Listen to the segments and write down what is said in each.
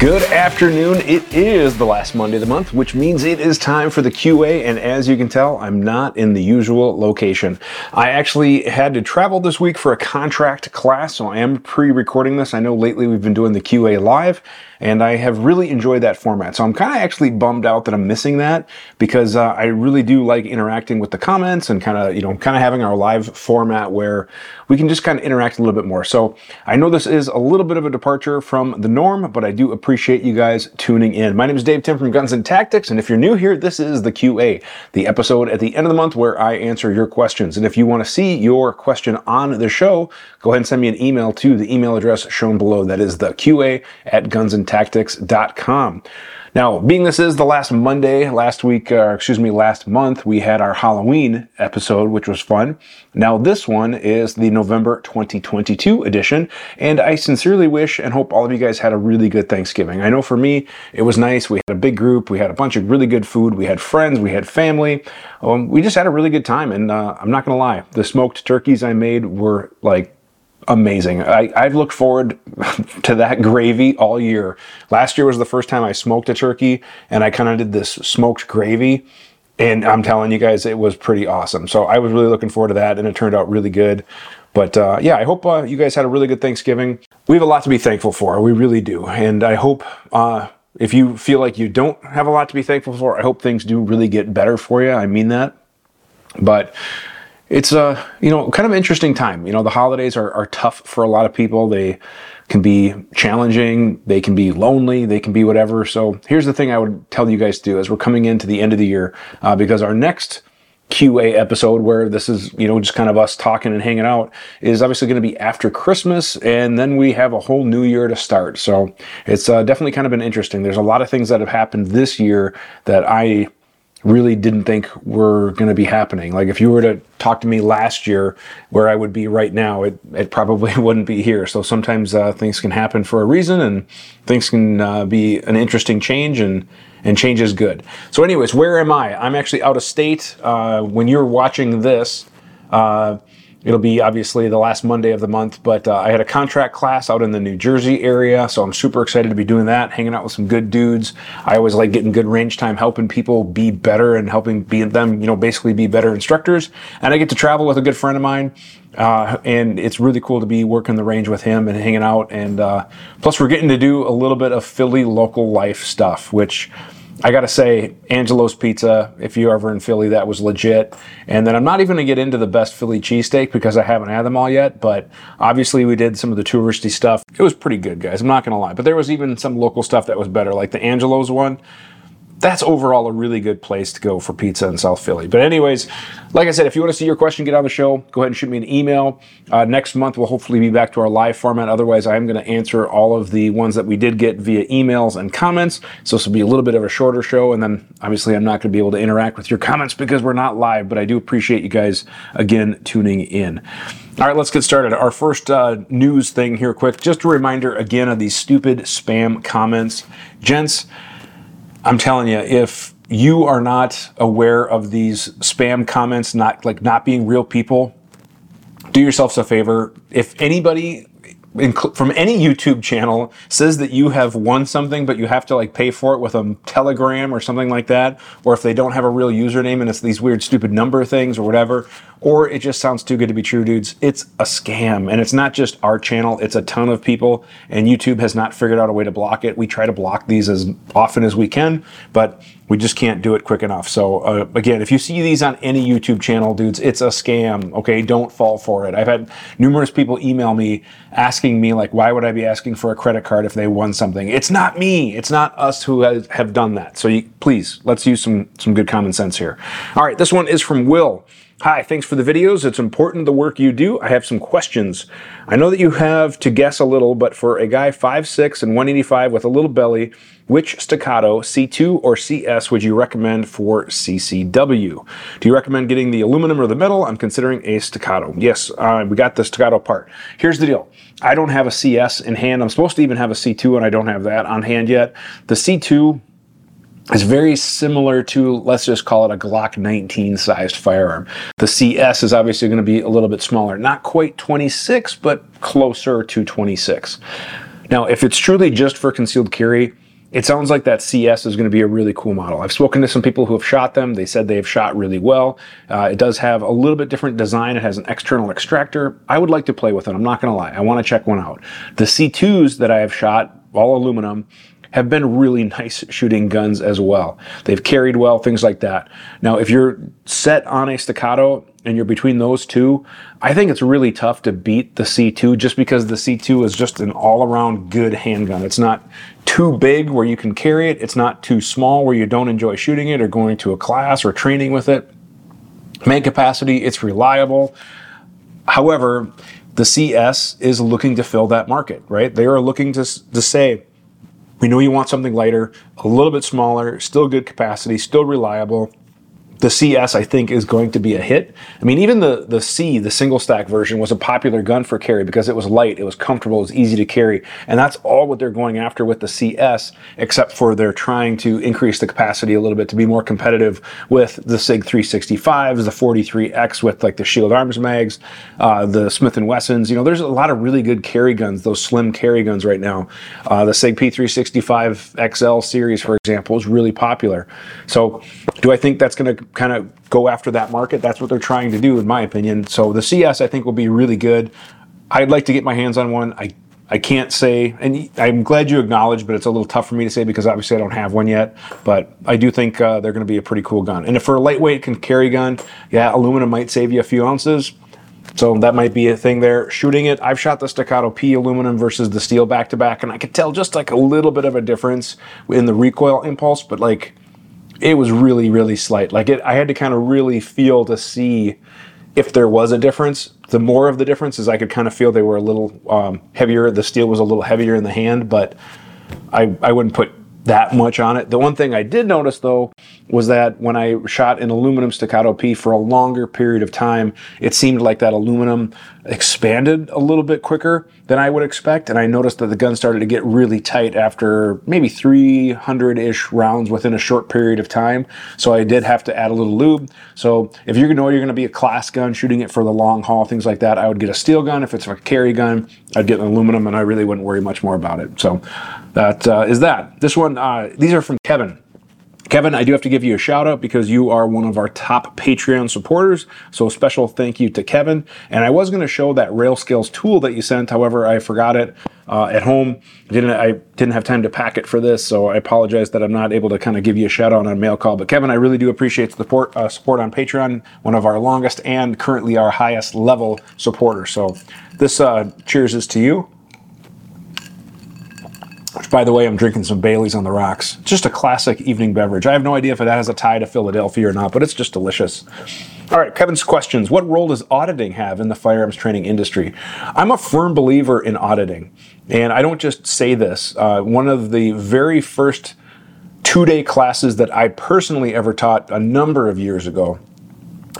Good afternoon. It is the last Monday of the month, which means it is time for the QA. And as you can tell, I'm not in the usual location. I actually had to travel this week for a contract class, so I am pre recording this. I know lately we've been doing the QA live and I have really enjoyed that format. So I'm kind of actually bummed out that I'm missing that because uh, I really do like interacting with the comments and kind of, you know, kind of having our live format where we can just kind of interact a little bit more. So I know this is a little bit of a departure from the norm, but I do appreciate you guys tuning in. My name is Dave Tim from Guns and Tactics, and if you're new here, this is the QA, the episode at the end of the month where I answer your questions. And if you want to see your question on the show, go ahead and send me an email to the email address shown below. That is the QA at Guns and tactics.com. Now, being this is the last Monday, last week, or excuse me, last month, we had our Halloween episode, which was fun. Now, this one is the November 2022 edition, and I sincerely wish and hope all of you guys had a really good Thanksgiving. I know for me, it was nice. We had a big group, we had a bunch of really good food, we had friends, we had family. Um, we just had a really good time, and uh, I'm not gonna lie, the smoked turkeys I made were like amazing. I, I've looked forward to that gravy all year. Last year was the first time I smoked a turkey and I kind of did this smoked gravy. And I'm telling you guys, it was pretty awesome. So I was really looking forward to that and it turned out really good. But uh, yeah, I hope uh, you guys had a really good Thanksgiving. We have a lot to be thankful for. We really do. And I hope uh, if you feel like you don't have a lot to be thankful for, I hope things do really get better for you. I mean that. But it's a you know kind of interesting time. You know, the holidays are, are tough for a lot of people. They can be challenging, they can be lonely, they can be whatever. So here's the thing I would tell you guys to do as we're coming into the end of the year, uh, because our next QA episode where this is, you know, just kind of us talking and hanging out is obviously going to be after Christmas and then we have a whole new year to start. So it's uh, definitely kind of been interesting. There's a lot of things that have happened this year that I really didn't think were going to be happening. Like if you were to talk to me last year where I would be right now, it, it probably wouldn't be here. So sometimes uh, things can happen for a reason and things can uh, be an interesting change and, and change is good. So anyways, where am I? I'm actually out of state. Uh, when you're watching this, uh, It'll be obviously the last Monday of the month, but uh, I had a contract class out in the New Jersey area, so I'm super excited to be doing that, hanging out with some good dudes. I always like getting good range time, helping people be better and helping be them, you know, basically be better instructors. And I get to travel with a good friend of mine, uh, and it's really cool to be working the range with him and hanging out. And uh, plus, we're getting to do a little bit of Philly local life stuff, which I got to say, Angelo's Pizza, if you're ever in Philly, that was legit. And then I'm not even to get into the best Philly cheesesteak because I haven't had them all yet. But obviously, we did some of the touristy stuff. It was pretty good, guys. I'm not to lie. But there was even some local stuff that was better, like the Angelo's one that's overall a really good place to go for pizza in South Philly. But anyways, like I said, if you want to see your question, get on the show. Go ahead and shoot me an email. Uh, next month we'll hopefully be back to our live format. Otherwise, I am going to answer all of the ones that we did get via emails and comments. So this will be a little bit of a shorter show, and then obviously I'm not going to be able to interact with your comments because we're not live. But I do appreciate you guys again tuning in. All right, let's get started. Our first uh, news thing here, quick. Just a reminder again of these stupid spam comments, gents. I'm telling you, if you are not aware of these spam comments, not like not being real people, do yourselves a favor. If anybody from any YouTube channel says that you have won something, but you have to like pay for it with a Telegram or something like that, or if they don't have a real username and it's these weird stupid number things or whatever, or it just sounds too good to be true, dudes, it's a scam. And it's not just our channel, it's a ton of people, and YouTube has not figured out a way to block it. We try to block these as often as we can, but we just can't do it quick enough. So uh, again, if you see these on any YouTube channel, dudes, it's a scam. Okay, don't fall for it. I've had numerous people email me asking me like, why would I be asking for a credit card if they won something? It's not me. It's not us who has, have done that. So you, please, let's use some some good common sense here. All right, this one is from Will. Hi, thanks for the videos. It's important the work you do. I have some questions. I know that you have to guess a little, but for a guy 5'6 and 185 with a little belly, which staccato, C2 or CS, would you recommend for CCW? Do you recommend getting the aluminum or the metal? I'm considering a staccato. Yes, uh, we got the staccato part. Here's the deal. I don't have a CS in hand. I'm supposed to even have a C2 and I don't have that on hand yet. The C2 is very similar to, let's just call it a Glock 19 sized firearm. The CS is obviously going to be a little bit smaller, not quite 26, but closer to 26. Now, if it's truly just for concealed carry, it sounds like that CS is going to be a really cool model. I've spoken to some people who have shot them. They said they have shot really well. Uh, it does have a little bit different design. It has an external extractor. I would like to play with it. I'm not going to lie. I want to check one out. The C2s that I have shot, all aluminum, have been really nice shooting guns as well. They've carried well, things like that. Now, if you're set on a staccato and you're between those two, I think it's really tough to beat the C2 just because the C2 is just an all around good handgun. It's not too big where you can carry it, it's not too small where you don't enjoy shooting it or going to a class or training with it. Main capacity, it's reliable. However, the CS is looking to fill that market, right? They are looking to, to say, we know you want something lighter, a little bit smaller, still good capacity, still reliable, the CS, I think, is going to be a hit. I mean, even the, the C, the single stack version, was a popular gun for carry because it was light, it was comfortable, it was easy to carry. And that's all what they're going after with the CS, except for they're trying to increase the capacity a little bit to be more competitive with the SIG 365s, the 43X with like the Shield Arms mags, uh, the Smith & Wessons. You know, there's a lot of really good carry guns, those slim carry guns right now. Uh, the SIG P365 XL series, for example, is really popular. So do I think that's going to kind of go after that market. That's what they're trying to do, in my opinion. So the CS, I think, will be really good. I'd like to get my hands on one. I I can't say, and I'm glad you acknowledge, but it's a little tough for me to say because obviously I don't have one yet. But I do think uh, they're going to be a pretty cool gun. And if for a lightweight can carry gun, yeah, aluminum might save you a few ounces. So that might be a thing there. Shooting it, I've shot the Staccato P aluminum versus the steel back to back, and I could tell just like a little bit of a difference in the recoil impulse, but like it was really really slight. Like it i had to kind of really feel to see if there was a difference. The more of the differences, i could kind of feel they were a little um, heavier. The steel was a little heavier in the hand but i i wouldn't put that much on it. The one thing I did notice though was that when I shot an aluminum staccato P for a longer period of time, it seemed like that aluminum expanded a little bit quicker than I would expect. And I noticed that the gun started to get really tight after maybe 300 ish rounds within a short period of time. So I did have to add a little lube. So if you know you're going to be a class gun shooting it for the long haul, things like that, I would get a steel gun. If it's a carry gun, I'd get an aluminum and I really wouldn't worry much more about it. So that uh, is that. This one, uh, these are from Kevin. Kevin, I do have to give you a shout out because you are one of our top Patreon supporters. So a special thank you to Kevin. And I was going to show that rail scales tool that you sent. However, I forgot it uh, at home. I didn't I didn't have time to pack it for this, so I apologize that I'm not able to kind of give you a shout out on a mail call. But Kevin, I really do appreciate the support uh, support on Patreon. One of our longest and currently our highest level supporters. So this uh, cheers is to you. Which, by the way, I'm drinking some Bailey's on the rocks. Just a classic evening beverage. I have no idea if it has a tie to Philadelphia or not, but it's just delicious. All right, Kevin's questions. What role does auditing have in the firearms training industry? I'm a firm believer in auditing, and I don't just say this. Uh, one of the very first two day classes that I personally ever taught a number of years ago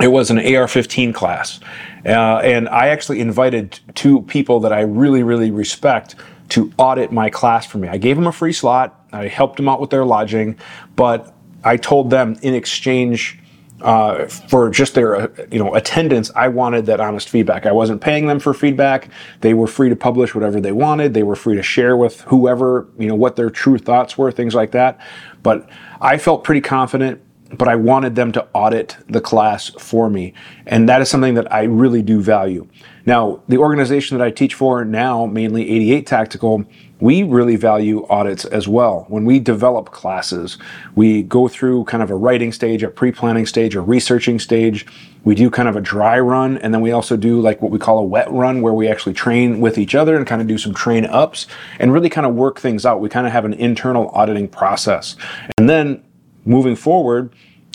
it was an AR 15 class. Uh, and I actually invited two people that I really, really respect to audit my class for me. I gave them a free slot. I helped them out with their lodging, but I told them in exchange uh, for just their uh, you know attendance, I wanted that honest feedback. I wasn't paying them for feedback. They were free to publish whatever they wanted. They were free to share with whoever you know what their true thoughts were, things like that. But I felt pretty confident but I wanted them to audit the class for me. And that is something that I really do value. Now, the organization that I teach for now, mainly 88 Tactical, we really value audits as well. When we develop classes, we go through kind of a writing stage, a pre planning stage, a researching stage. We do kind of a dry run, and then we also do like what we call a wet run, where we actually train with each other and kind of do some train ups and really kind of work things out. We kind of have an internal auditing process. And then moving forward,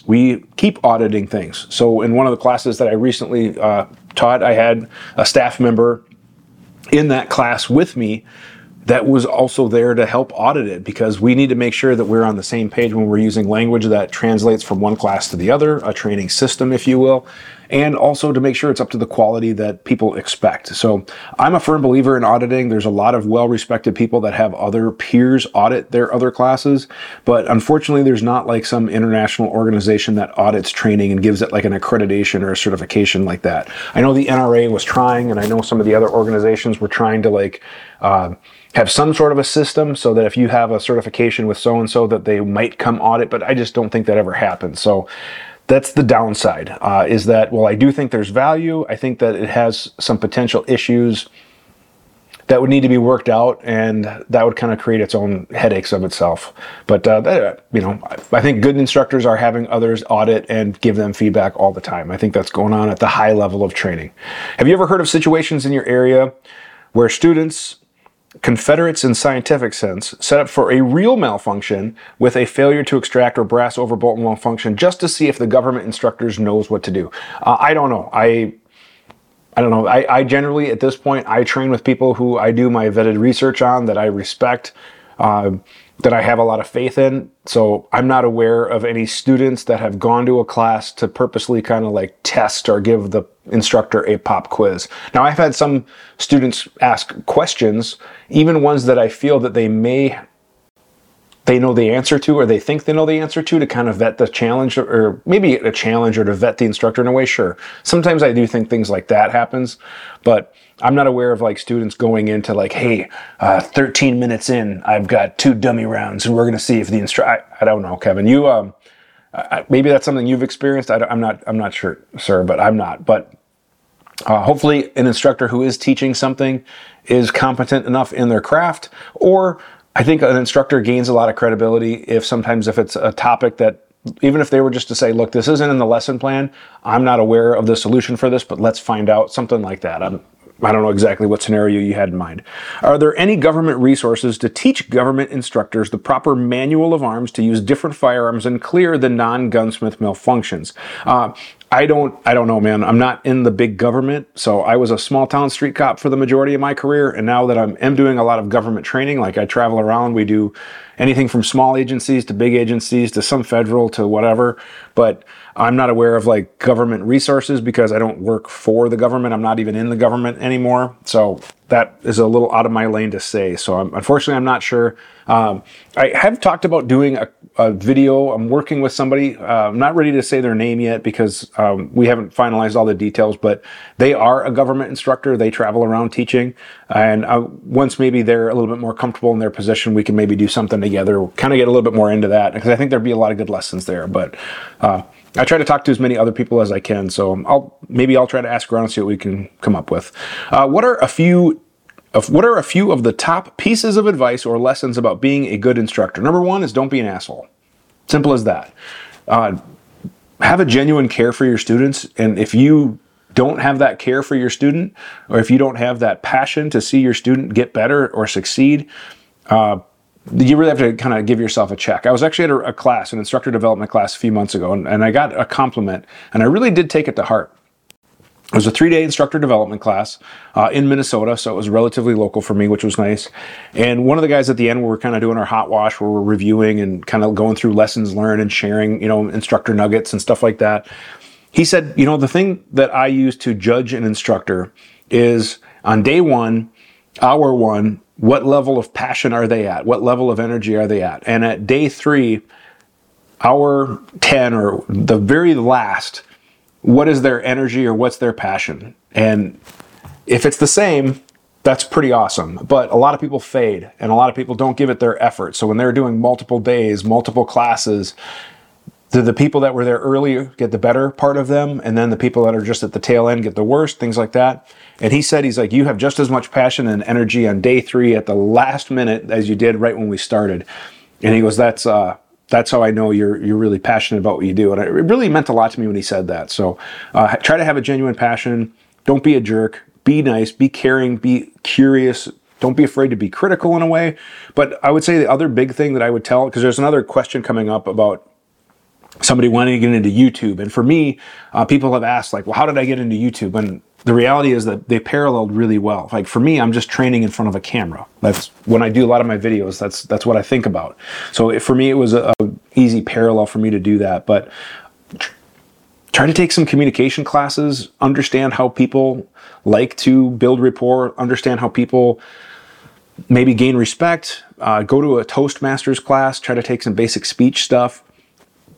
we keep auditing things. So in one of the classes that I recently uh, taught, I had a staff member in that class with me that was also there to help audit it because we need to make sure that we're on the same page when we're using language that translates from one class to the other, a training system, if you will, and also to make sure it's up to the quality that people expect. So I'm a firm believer in auditing. There's a lot of well respected people that have other peers audit their other classes, but unfortunately, there's not like some international organization that audits training and gives it like an accreditation or a certification like that. I know the NRA was trying, and I know some of the other organizations were trying to like, uh, have some sort of a system so that if you have a certification with so and so that they might come audit, but I just don't think that ever happens. So that's the downside uh, is that well i do think there's value i think that it has some potential issues that would need to be worked out and that would kind of create its own headaches of itself. But uh, that, you know i think good instructors are having others audit and give them feedback all the time. I think that's going on at the high level of training. Have you ever heard of situations in your area where students Confederates in scientific sense set up for a real malfunction with a failure to extract or brass over bolt malfunction just to see if the government instructors knows what to do. Uh, I don't know. I I don't know. I, I, generally at this point I train with people who I do my vetted research on that I respect. Uh, that I have a lot of faith in. So I'm not aware of any students that have gone to a class to purposely kind of like test or give the instructor a pop quiz. Now I've had some students ask questions, even ones that I feel that they may they know the answer to or they think they know the answer to to kind of vet the challenge or maybe a challenge or to vet the instructor in a way sure. Sometimes i do think things like that happens but i'm not aware of like students going into like hey uh, 13 minutes in i've got two dummy rounds and we're going to see if the instructor I, don't know kevin. You um I, maybe that's something you've experienced. I am not i'm not sure sir but i'm not. But uh, hopefully an instructor who is teaching something is competent enough in their craft or I think an instructor gains a lot of credibility if sometimes if it's a topic that even if they were just to say, look, this isn't in the lesson plan, I'm not aware of the solution for this, but let's find out something like that. I'm, I don't know exactly what scenario you had in mind. Are there any government resources to teach government instructors the proper manual of arms to use different firearms and clear the non-gunsmith malfunctions? Uh, I don't I don't know, man. I'm not in the big government, so I was a small town street cop for the majority of my career, and now that I'm am doing a lot of government training, like I travel around, we do anything from small agencies to big agencies to some federal to whatever. But I'm not aware of like government resources because I don't work for the government. I'm not even in the government anymore. So that is a little out of my lane to say. So I'm, unfortunately, I'm not sure. Um, I have talked about doing a, a video. I'm working with somebody. Uh, I'm not ready to say their name yet because um, we haven't finalized all the details, but they are a government instructor. They travel around teaching. And uh, once maybe they're a little bit more comfortable in their position, we can maybe do something together, kind of get a little bit more into that because I think there'd be a lot of good lessons there. But uh, I try to talk to as many other people as I can. So I'll maybe I'll try to ask around and see what we can come up with. Uh, what are a few of what are a few of the top pieces of advice or lessons about being a good instructor? Number one is don't be an asshole. Simple as that. Uh, have a genuine care for your students, and if you don't have that care for your student, or if you don't have that passion to see your student get better or succeed, uh, you really have to kind of give yourself a check. I was actually at a, a class, an instructor development class a few months ago, and, and I got a compliment, and I really did take it to heart. It was a three day instructor development class uh, in Minnesota, so it was relatively local for me, which was nice. And one of the guys at the end, we were kind of doing our hot wash, where we're reviewing and kind of going through lessons learned and sharing, you know, instructor nuggets and stuff like that. He said, you know, the thing that I use to judge an instructor is on day one, hour one, what level of passion are they at? What level of energy are they at? And at day three, hour 10 or the very last, what is their energy or what's their passion? And if it's the same, that's pretty awesome. But a lot of people fade and a lot of people don't give it their effort. So when they're doing multiple days, multiple classes, do the people that were there earlier get the better part of them and then the people that are just at the tail end get the worst things like that and he said he's like you have just as much passion and energy on day three at the last minute as you did right when we started and he goes that's uh that's how I know you're you're really passionate about what you do, and it really meant a lot to me when he said that. So, uh, try to have a genuine passion. Don't be a jerk. Be nice. Be caring. Be curious. Don't be afraid to be critical in a way. But I would say the other big thing that I would tell, because there's another question coming up about somebody wanting to get into YouTube. And for me, uh, people have asked, like, well, how did I get into YouTube? And the reality is that they paralleled really well. Like for me, I'm just training in front of a camera. That's when I do a lot of my videos. That's that's what I think about. So if, for me, it was a, a, easy parallel for me to do that. But try to take some communication classes. Understand how people like to build rapport. Understand how people maybe gain respect. Uh, go to a Toastmasters class. Try to take some basic speech stuff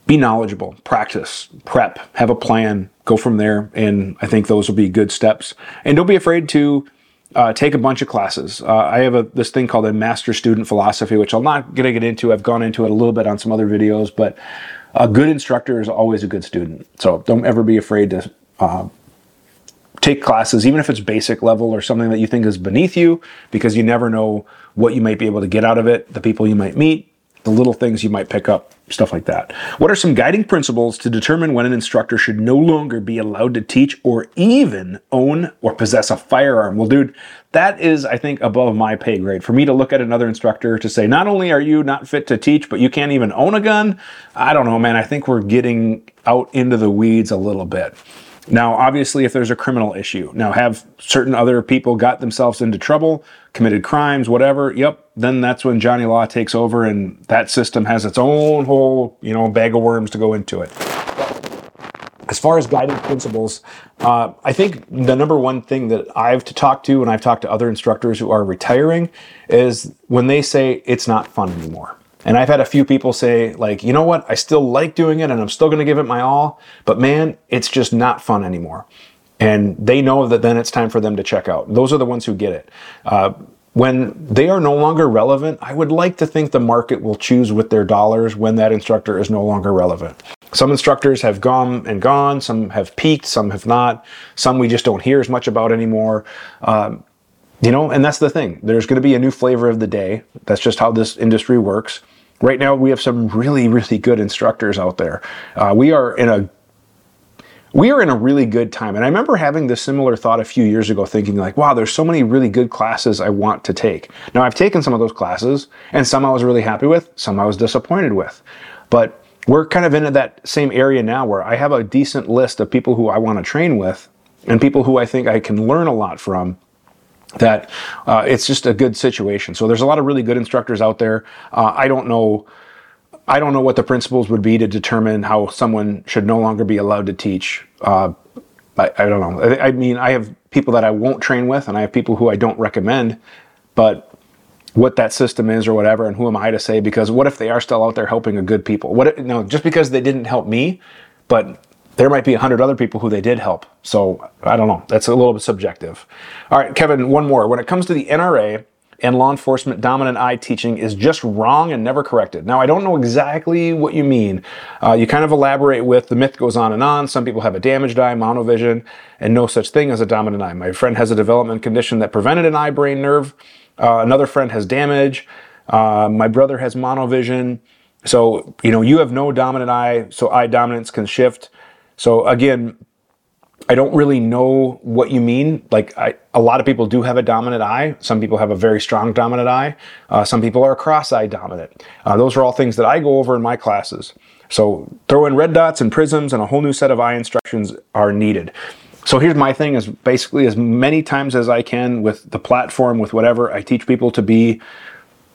be knowledgeable, practice, prep, have a plan, go from there. And I think those will be good steps. And don't be afraid to uh, take a bunch of classes. Uh, I have a, this thing called a master student philosophy, which I'm not going to get into. I've gone into it a little bit on some other videos, but a good instructor is always a good student. So don't ever be afraid to uh, take classes, even if it's basic level or something that you think is beneath you, because you never know what you might be able to get out of it, the people you might meet, the little things you might pick up, stuff like that. What are some guiding principles to determine when an instructor should no longer be allowed to teach or even own or possess a firearm? Well, dude, that is, I think, above my pay grade. For me to look at another instructor to say, not only are you not fit to teach, but you can't even own a gun, I don't know, man. I think we're getting out into the weeds a little bit. Now, obviously, if there's a criminal issue, now have certain other people got themselves into trouble, committed crimes, whatever, yep, then that's when Johnny Law takes over and that system has its own whole, you know, bag of worms to go into it. As far as guiding principles, uh, I think the number one thing that I've to talk to, and I've talked to other instructors who are retiring, is when they say it's not fun anymore. And I've had a few people say, like, you know what, I still like doing it and I'm still to give it my all, but man, it's just not fun anymore. And they know that then it's time for them to check out. Those are the ones who get it. Uh, when they are no longer relevant, I would like to think the market will choose with their dollars when that instructor is no longer relevant. Some instructors have gone and gone, some have peaked, some have not, some we just don't hear as much about anymore. Um, you know, and that's the thing. There's going to be a new flavor of the day. That's just how this industry works. Right now, we have some really, really good instructors out there. Uh, we are in a we are in a really good time. And I remember having this similar thought a few years ago, thinking like, wow, there's so many really good classes I want to take. Now I've taken some of those classes and some I was really happy with, some I was disappointed with. But we're kind of in that same area now where I have a decent list of people who I want to train with and people who I think I can learn a lot from that uh, it's just a good situation. So there's a lot of really good instructors out there. Uh, I don't know. I don't know what the principles would be to determine how someone should no longer be allowed to teach. Uh, I, I, don't know. I, I, mean, I have people that I won't train with, and I have people who I don't recommend. But what that system is or whatever, and who am I to say? Because what if they are still out there helping a good people? What you just because they didn't help me, but there might be a hundred other people who they did help. So I don't know. That's a little bit subjective. All right, Kevin, one more. When it comes to the NRA and law enforcement dominant eye teaching is just wrong and never corrected. Now, I don't know exactly what you mean. Uh, you kind of elaborate with the myth goes on and on. Some people have a damaged eye, monovision, and no such thing as a dominant eye. My friend has a development condition that prevented an eye brain nerve. Uh, another friend has damage. Uh, my brother has monovision. So, you know, you have no dominant eye, so eye dominance can shift. So again, I don't really know what you mean. Like I, a lot of people do have a dominant eye. Some people have a very strong dominant eye. Uh, some people are cross-eye dominant. Uh, those are all things that I go over in my classes. So throw in red dots and prisms and a whole new set of eye instructions are needed. So here's my thing is basically as many times as I can with the platform, with whatever, I teach people to be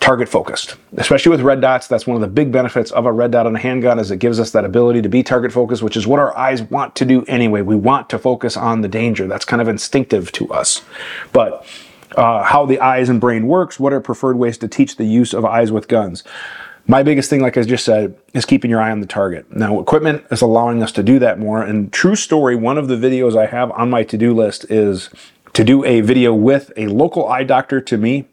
target focused, especially with red dots. That's one of the big benefits of a red dot on a handgun is it gives us that ability to be target focused, which is what our eyes want to do anyway. We want to focus on the danger. That's kind of instinctive to us. But uh, how the eyes and brain works, what are preferred ways to teach the use of eyes with guns? My biggest thing, like I just said, is keeping your eye on the target. Now, equipment is allowing us to do that more. And true story, one of the videos I have on my to-do list is to do a video with a local eye doctor to me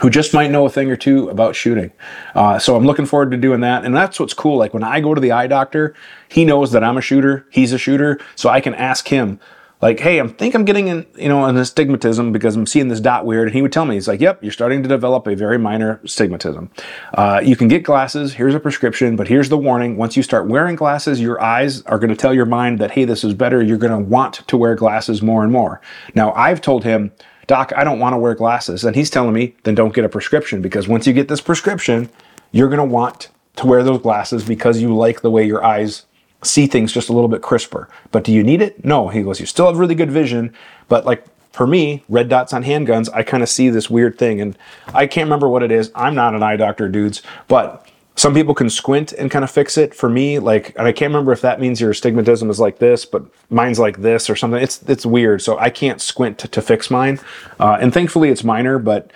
who just might know a thing or two about shooting. Uh, so I'm looking forward to doing that. And that's what's cool. Like when I go to the eye doctor, he knows that I'm a shooter. He's a shooter. So I can ask him, like, hey, I think I'm getting in, you know, an astigmatism because I'm seeing this dot weird. And he would tell me, he's like, yep, you're starting to develop a very minor astigmatism. Uh, you can get glasses. Here's a prescription, but here's the warning. Once you start wearing glasses, your eyes are going to tell your mind that, hey, this is better. You're going to want to wear glasses more and more. Now, I've told him, Doc, I don't want to wear glasses. And he's telling me, then don't get a prescription because once you get this prescription, you're going to want to wear those glasses because you like the way your eyes see things just a little bit crisper. But do you need it? No. He goes, you still have really good vision. But like for me, red dots on handguns, I kind of see this weird thing. And I can't remember what it is. I'm not an eye doctor, dudes. But some people can squint and kind of fix it. For me, like, and I can't remember if that means your astigmatism is like this, but mine's like this or something. It's it's weird. So I can't squint to, to fix mine. Uh, and thankfully, it's minor, but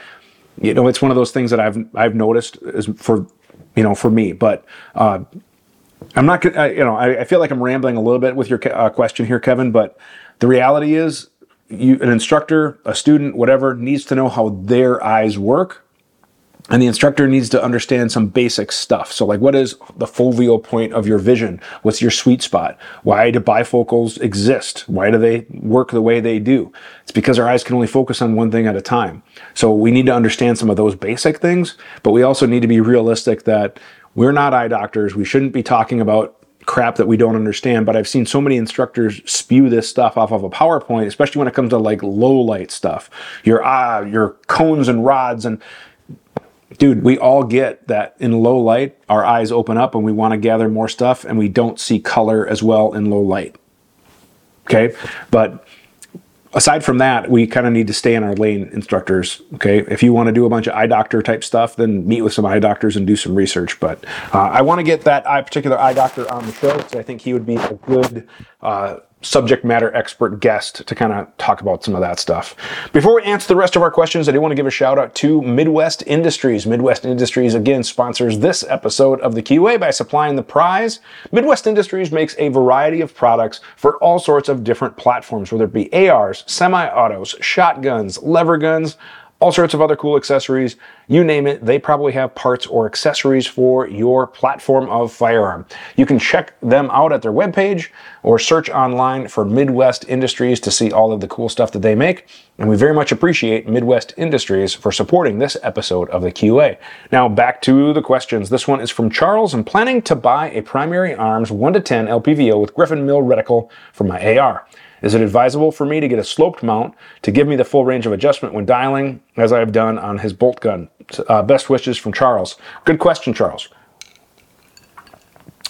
you know, it's one of those things that I've I've noticed is for you know for me. But uh, I'm not, you know, I, I, feel like I'm rambling a little bit with your uh, question here, Kevin. But the reality is, you, an instructor, a student, whatever, needs to know how their eyes work. And the instructor needs to understand some basic stuff. So, like, what is the foveal point of your vision? What's your sweet spot? Why do bifocals exist? Why do they work the way they do? It's because our eyes can only focus on one thing at a time. So, we need to understand some of those basic things, but we also need to be realistic that we're not eye doctors. We shouldn't be talking about crap that we don't understand, but I've seen so many instructors spew this stuff off of a PowerPoint, especially when it comes to like low light stuff. Your ah, your cones and rods and dude, we all get that in low light, our eyes open up and we want to gather more stuff and we don't see color as well in low light. Okay? But aside from that, we kind of need to stay in our lane, instructors. Okay, if you want to do a bunch of eye doctor type stuff, then meet with some eye doctors and do some research. But uh, I want to get that eye, particular eye doctor on the show because I think he would be a good uh, subject matter expert guest to kind of talk about some of that stuff. Before we answer the rest of our questions, I do want to give a shout out to Midwest Industries. Midwest Industries again sponsors this episode of the QA by supplying the prize. Midwest Industries makes a variety of products for all sorts of different platforms, whether it be ARs, semi-autos, shotguns, lever guns, all sorts of other cool accessories. You name it, they probably have parts or accessories for your platform of firearm. You can check them out at their webpage or search online for Midwest Industries to see all of the cool stuff that they make. And we very much appreciate Midwest Industries for supporting this episode of the QA. Now back to the questions. This one is from Charles. I'm planning to buy a primary arms 1 to 10 LPVO with Griffin MIL reticle for my AR. Is it advisable for me to get a sloped mount to give me the full range of adjustment when dialing, as I have done on his bolt gun? Uh, best wishes from Charles. Good question, Charles.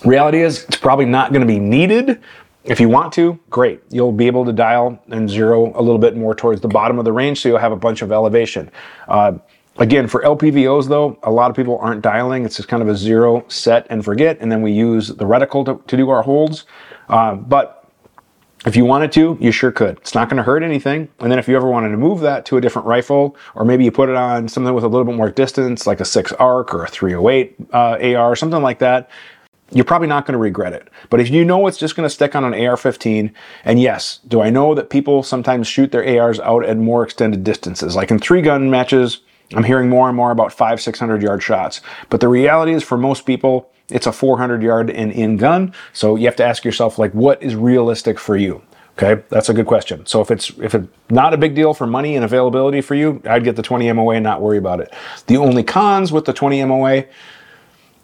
Reality is, it's probably not going to be needed. If you want to, great. You'll be able to dial and zero a little bit more towards the bottom of the range, so you'll have a bunch of elevation. Uh, Again, for LPVOs though, a lot of people aren't dialing. It's just kind of a zero set and forget, and then we use the reticle to, to do our holds. Uh, but if you wanted to, you sure could. It's not going to hurt anything. And then if you ever wanted to move that to a different rifle, or maybe you put it on something with a little bit more distance, like a 6 ARC or a 308 uh, AR, something like that, you're probably not going to regret it. But if you know it's just going to stick on an AR-15, and yes, do I know that people sometimes shoot their ARs out at more extended distances? Like in three gun matches, I'm hearing more and more about five, 600 yard shots. But the reality is for most people, it's a 400 yard and in gun. So you have to ask yourself, like, what is realistic for you? Okay, that's a good question. So if it's if it's not a big deal for money and availability for you, I'd get the 20 MOA and not worry about it. The only cons with the 20 MOA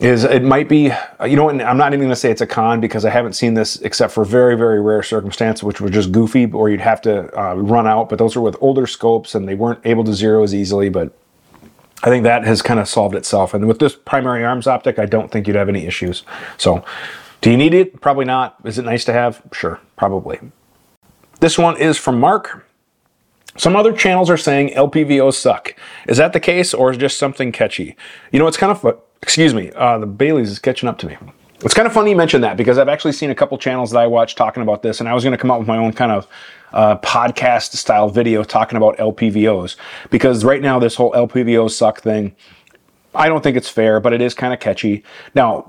is it might be you know I'm not even going to say it's a con because I haven't seen this except for very very rare circumstances which were just goofy or you'd have to uh, run out. But those are with older scopes and they weren't able to zero as easily. But I think that has kind of solved itself. And with this primary arms optic, I don't think you'd have any issues. So, do you need it? Probably not. Is it nice to have? Sure, probably. This one is from Mark. Some other channels are saying LPVOs suck. Is that the case, or is just something catchy? You know, it's kind of excuse me. Uh, the Bailey's is catching up to me. It's kind of funny you mention that because I've actually seen a couple channels that I watch talking about this, and I was going to come out with my own kind of uh, podcast style video talking about LPVOs because right now this whole LPVO suck thing, I don't think it's fair, but it is kind of catchy. Now,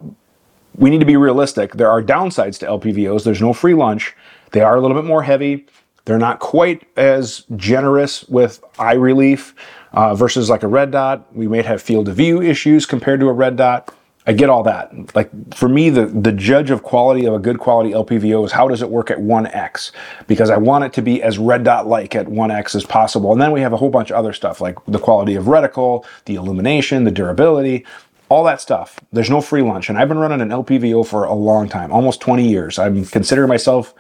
we need to be realistic. There are downsides to LPVOs. There's no free lunch. They are a little bit more heavy. They're not quite as generous with eye relief uh, versus like a red dot. We may have field of view issues compared to a red dot. I get all that. Like for me, the, the judge of quality of a good quality LPVO is how does it work at 1x? Because I want it to be as red dot like at 1x as possible. And then we have a whole bunch of other stuff like the quality of reticle, the illumination, the durability, all that stuff. There's no free lunch. And I've been running an LPVO for a long time, almost 20 years. I'm considering myself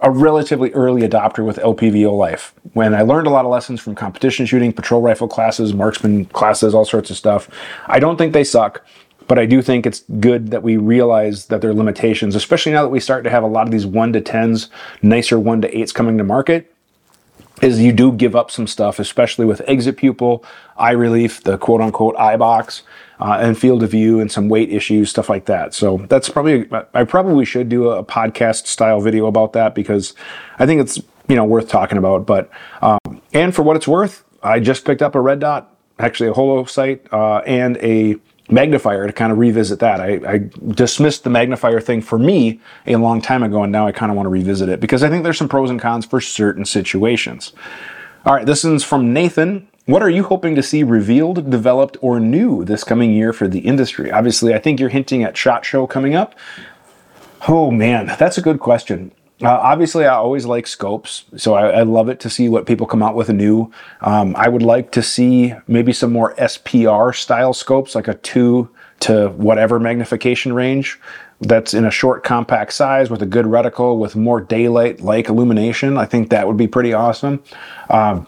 a relatively early adopter with LPVO life. When I learned a lot of lessons from competition shooting, patrol rifle classes, marksman classes, all sorts of stuff, I don't think they suck. But I do think it's good that we realize that there are limitations, especially now that we start to have a lot of these one to tens, nicer one to eights coming to market. Is you do give up some stuff, especially with exit pupil, eye relief, the quote unquote eye box, uh, and field of view, and some weight issues, stuff like that. So that's probably I probably should do a podcast style video about that because I think it's you know worth talking about. But um, and for what it's worth, I just picked up a red dot, actually a holo sight, uh, and a magnifier to kind of revisit that. I, I, dismissed the magnifier thing for me a long time ago, and now I kind of want to revisit it because I think there's some pros and cons for certain situations. All right, this one's from Nathan. What are you hoping to see revealed, developed, or new this coming year for the industry? Obviously, I think you're hinting at SHOT Show coming up. Oh man, that's a good question. Uh, obviously, I always like scopes, so I, I, love it to see what people come out with new. Um, I would like to see maybe some more SPR style scopes, like a two to whatever magnification range that's in a short compact size with a good reticle with more daylight like illumination. I think that would be pretty awesome. Um,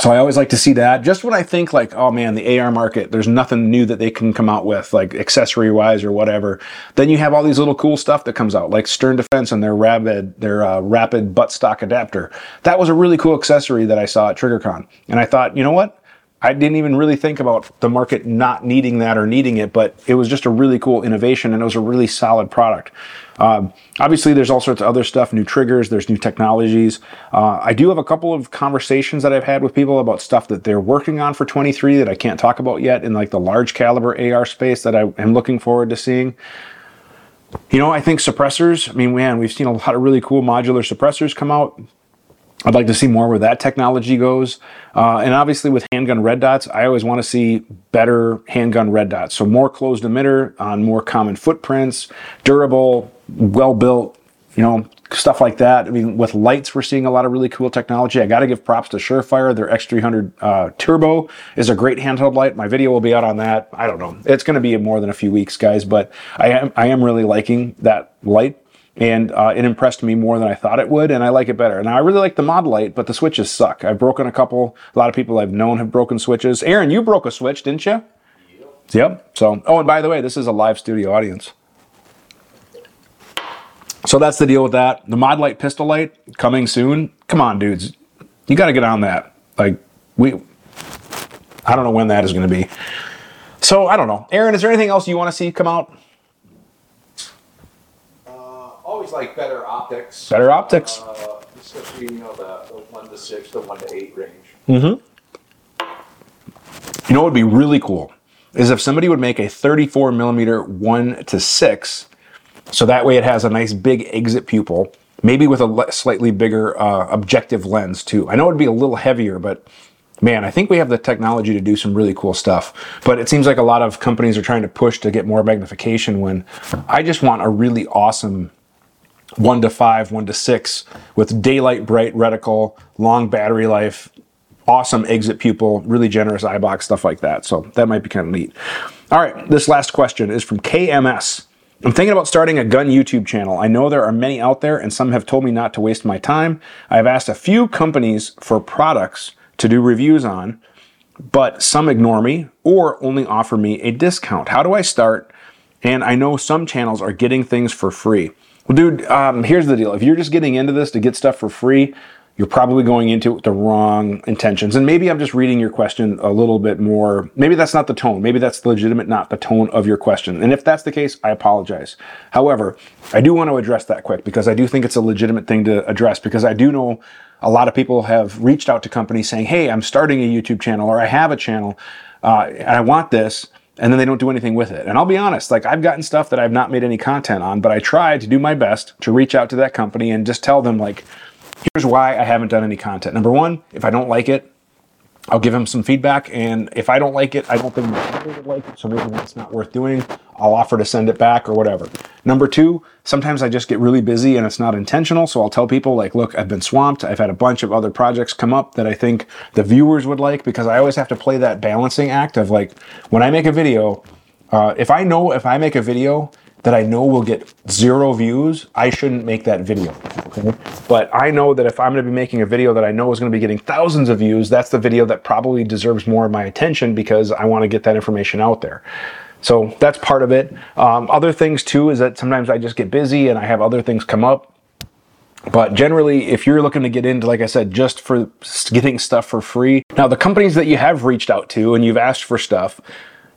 so I always like to see that. Just when I think like, oh man, the AR market, there's nothing new that they can come out with, like accessory wise or whatever. Then you have all these little cool stuff that comes out, like Stern Defense and their rapid, their uh, rapid buttstock adapter. That was a really cool accessory that I saw at TriggerCon, and I thought, you know what? I didn't even really think about the market not needing that or needing it, but it was just a really cool innovation and it was a really solid product. Um, obviously, there's all sorts of other stuff, new triggers, there's new technologies. Uh, I do have a couple of conversations that I've had with people about stuff that they're working on for 23 that I can't talk about yet in like the large caliber AR space that I am looking forward to seeing. You know, I think suppressors, I mean, man, we've seen a lot of really cool modular suppressors come out. I'd like to see more where that technology goes. Uh, and obviously, with handgun red dots, I always want to see better handgun red dots. So, more closed emitter on more common footprints, durable, well built, you know, stuff like that. I mean, with lights, we're seeing a lot of really cool technology. I got to give props to Surefire. Their X300 uh, Turbo is a great handheld light. My video will be out on that. I don't know. It's going to be more than a few weeks, guys, but I am I am really liking that light and uh, it impressed me more than I thought it would, and I like it better. Now I really like the Modlite, but the switches suck. I've broken a couple. A lot of people I've known have broken switches. Aaron, you broke a switch, didn't you? Yep. Yep. So, oh, and by the way, this is a live studio audience. So that's the deal with that. The Modlite pistol light coming soon. Come on, dudes, you got to get on that. Like we, I don't know when that is going to be. So I don't know. Aaron, is there anything else you want to see come out? Always like better optics. Better optics. Uh, especially, you know, the, the 1 to 6, the 1 to 8 range. Mm-hmm. You know what would be really cool is if somebody would make a 34 millimeter 1 to 6, so that way it has a nice big exit pupil, maybe with a slightly bigger uh, objective lens too. I know it'd be a little heavier, but man, I think we have the technology to do some really cool stuff. But it seems like a lot of companies are trying to push to get more magnification when I just want a really awesome one to five, one to six, with daylight bright reticle, long battery life, awesome exit pupil, really generous eye box, stuff like that. So that might be kind of neat. All right, this last question is from KMS. I'm thinking about starting a gun YouTube channel. I know there are many out there, and some have told me not to waste my time. I have asked a few companies for products to do reviews on, but some ignore me or only offer me a discount. How do I start? And I know some channels are getting things for free. Well, dude, um, here's the deal. If you're just getting into this to get stuff for free, you're probably going into it with the wrong intentions. And maybe I'm just reading your question a little bit more. Maybe that's not the tone. Maybe that's legitimate, not the tone of your question. And if that's the case, I apologize. However, I do want to address that quick because I do think it's a legitimate thing to address because I do know a lot of people have reached out to companies saying, Hey, I'm starting a YouTube channel or I have a channel uh, and I want this and then they don't do anything with it. And I'll be honest, like I've gotten stuff that I've not made any content on, but I try to do my best to reach out to that company and just tell them like, here's why I haven't done any content. Number one, if I don't like it, I'll give him some feedback. And if I don't like it, I don't think they would like it. So maybe that's not worth doing. I'll offer to send it back or whatever. Number two, sometimes I just get really busy and it's not intentional. So I'll tell people like, look, I've been swamped. I've had a bunch of other projects come up that I think the viewers would like because I always have to play that balancing act of like, when I make a video, uh, if I know if I make a video that I know will get zero views, I shouldn't make that video. Okay. But I know that if I'm going to be making a video that I know is going to be getting thousands of views, that's the video that probably deserves more of my attention because I want to get that information out there. So that's part of it. Um, other things too is that sometimes I just get busy and I have other things come up. But generally, if you're looking to get into, like I said, just for getting stuff for free, now the companies that you have reached out to and you've asked for stuff,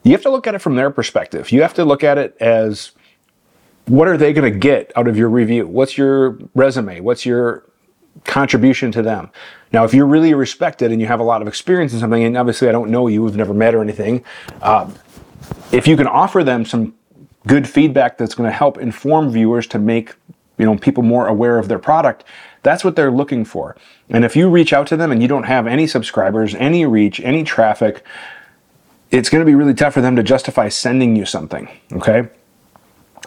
you have to look at it from their perspective. You have to look at it as what are they going to get out of your review? What's your resume? What's your contribution to them? Now, if you're really respected and you have a lot of experience in something, and obviously I don't know you, we've never met or anything, uh, if you can offer them some good feedback that's going to help inform viewers to make you know people more aware of their product that's what they're looking for and if you reach out to them and you don't have any subscribers any reach any traffic it's going to be really tough for them to justify sending you something okay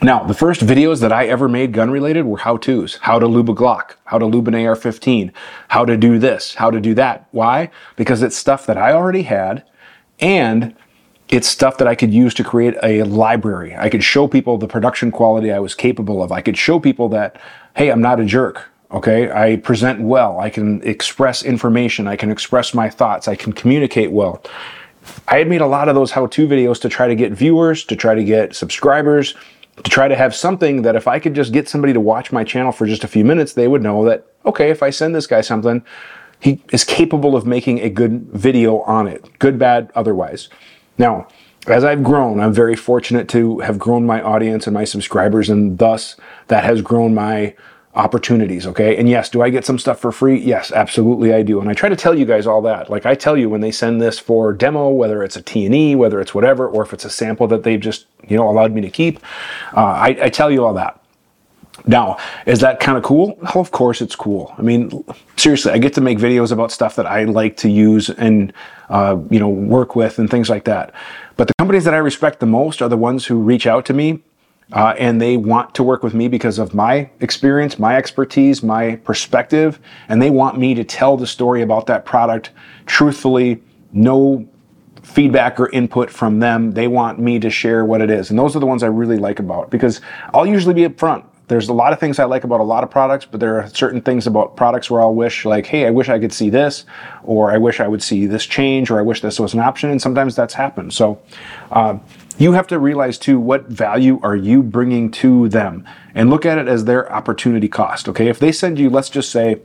now, the first videos that I ever made gun related were how to's. How to lube a Glock, how to lube an AR 15, how to do this, how to do that. Why? Because it's stuff that I already had and it's stuff that I could use to create a library. I could show people the production quality I was capable of. I could show people that, hey, I'm not a jerk. Okay. I present well. I can express information. I can express my thoughts. I can communicate well. I had made a lot of those how to videos to try to get viewers, to try to get subscribers, to try to have something that if I could just get somebody to watch my channel for just a few minutes, they would know that, okay, if I send this guy something, he is capable of making a good video on it, good, bad, otherwise. Now, as I've grown, I'm very fortunate to have grown my audience and my subscribers, and thus that has grown my opportunities, okay? And yes, do I get some stuff for free? Yes, absolutely I do. And I try to tell you guys all that. Like I tell you when they send this for demo, whether it's a T&E, whether it's whatever, or if it's a sample that they've just, you know, allowed me to keep, uh, I, I tell you all that. Now, is that kind of cool? Of course it's cool. I mean, seriously, I get to make videos about stuff that I like to use and, uh, you know, work with and things like that. But the companies that I respect the most are the ones who reach out to me uh, and they want to work with me because of my experience, my expertise, my perspective, and they want me to tell the story about that product truthfully, no feedback or input from them. They want me to share what it is. And those are the ones I really like about because I'll usually be upfront. There's a lot of things I like about a lot of products, but there are certain things about products where I'll wish, like, hey, I wish I could see this, or I wish I would see this change, or I wish this was an option. And sometimes that's happened. So, uh, you have to realize too what value are you bringing to them? And look at it as their opportunity cost okay? If they send you let's just say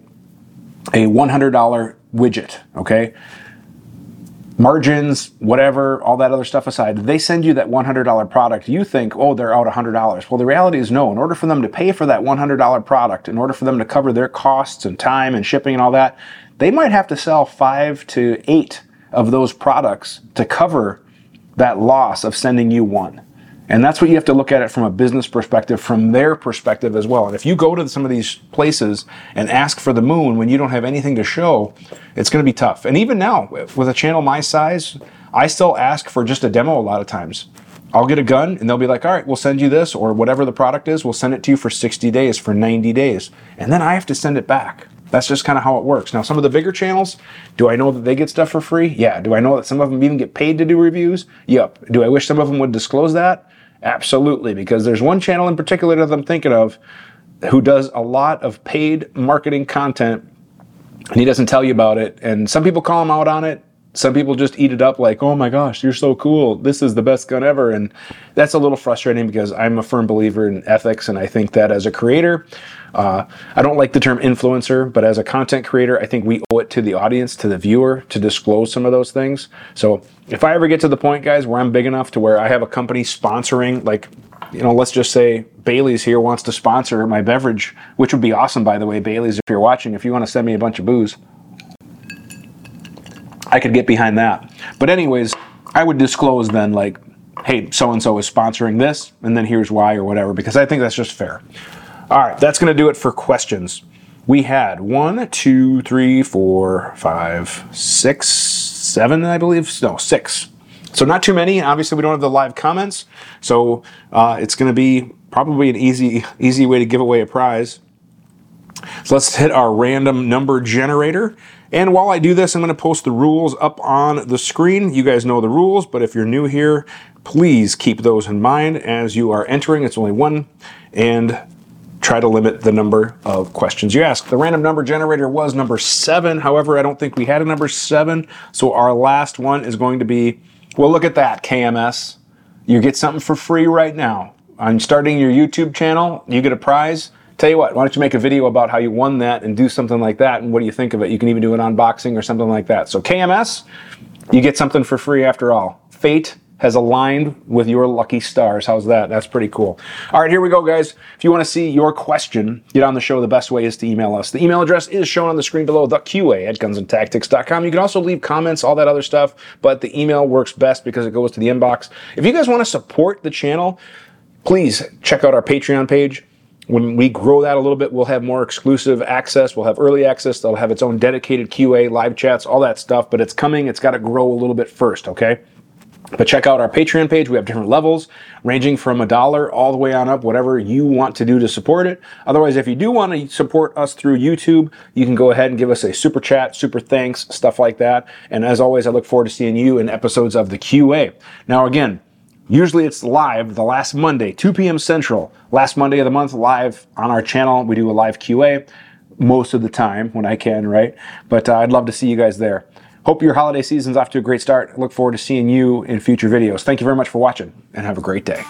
a $100 widget okay? Margins whatever all that other stuff aside they send you that $100 product you think oh they're out $100 well the reality is no. In order for them to pay for that $100 product in order for them to cover their costs and time and shipping and all that they might have to sell five to eight of those products to cover that loss of sending you one. And that's what you have to look at it from a business perspective, from their perspective as well. And if you go to some of these places and ask for the moon when you don't have anything to show, it's going to be tough. And even now, with a channel my size, I still ask for just a demo a lot of times. I'll get a gun and they'll be like, all right, we'll send you this or whatever the product is, we'll send it to you for 60 days, for 90 days. And then I have to send it back. That's just kind of how it works. Now, some of the bigger channels, do I know that they get stuff for free? Yeah. Do I know that some of them even get paid to do reviews? Yep. Do I wish some of them would disclose that? Absolutely, because there's one channel in particular that I'm thinking of who does a lot of paid marketing content and he doesn't tell you about it. And some people call him out on it. Some people just eat it up like, oh my gosh, you're so cool. This is the best gun ever. And that's a little frustrating because I'm a firm believer in ethics. And I think that as a creator, uh, I don't like the term influencer, but as a content creator, I think we owe it to the audience, to the viewer, to disclose some of those things. So if I ever get to the point, guys, where I'm big enough to where I have a company sponsoring, like, you know, let's just say Bailey's here wants to sponsor my beverage, which would be awesome, by the way, Bailey's, if you're watching, if you want to send me a bunch of booze, I could get behind that. But, anyways, I would disclose then, like, hey, so and so is sponsoring this, and then here's why or whatever, because I think that's just fair. All right, that's going to do it for questions. We had one, two, three, four, five, six, seven, I believe. No, six. So not too many. Obviously, we don't have the live comments, so uh, it's going to be probably an easy, easy way to give away a prize. So let's hit our random number generator. And while I do this, I'm going to post the rules up on the screen. You guys know the rules, but if you're new here, please keep those in mind as you are entering. It's only one. And try to limit the number of questions you ask. The random number generator was number seven. However, I don't think we had a number seven. So our last one is going to be, well, look at that, KMS. You get something for free right now. I'm starting your YouTube channel. You get a prize. Tell you what, why don't you make a video about how you won that and do something like that? And what do you think of it? You can even do an unboxing or something like that. So KMS, you get something for free after all. Fate has aligned with your lucky stars. How's that? That's pretty cool. All right, here we go, guys. If you want to see your question, get on the show. The best way is to email us. The email address is shown on the screen below, the QA at gunsandtactics.com. You can also leave comments, all that other stuff, but the email works best because it goes to the inbox. If you guys want to support the channel, please check out our Patreon page when we grow that a little bit, we'll have more exclusive access. We'll have early access. They'll have its own dedicated QA, live chats, all that stuff. But it's coming. It's got to grow a little bit first, okay? But check out our Patreon page. We have different levels ranging from a dollar all the way on up, whatever you want to do to support it. Otherwise, if you do want to support us through YouTube, you can go ahead and give us a super chat, super thanks, stuff like that. And as always, I look forward to seeing you in episodes of the QA. Now, again, Usually it's live the last Monday, 2 p.m. Central. Last Monday of the month, live on our channel. We do a live QA most of the time when I can, right? But uh, I'd love to see you guys there. Hope your holiday season's off to a great start. Look forward to seeing you in future videos. Thank you very much for watching and have a great day.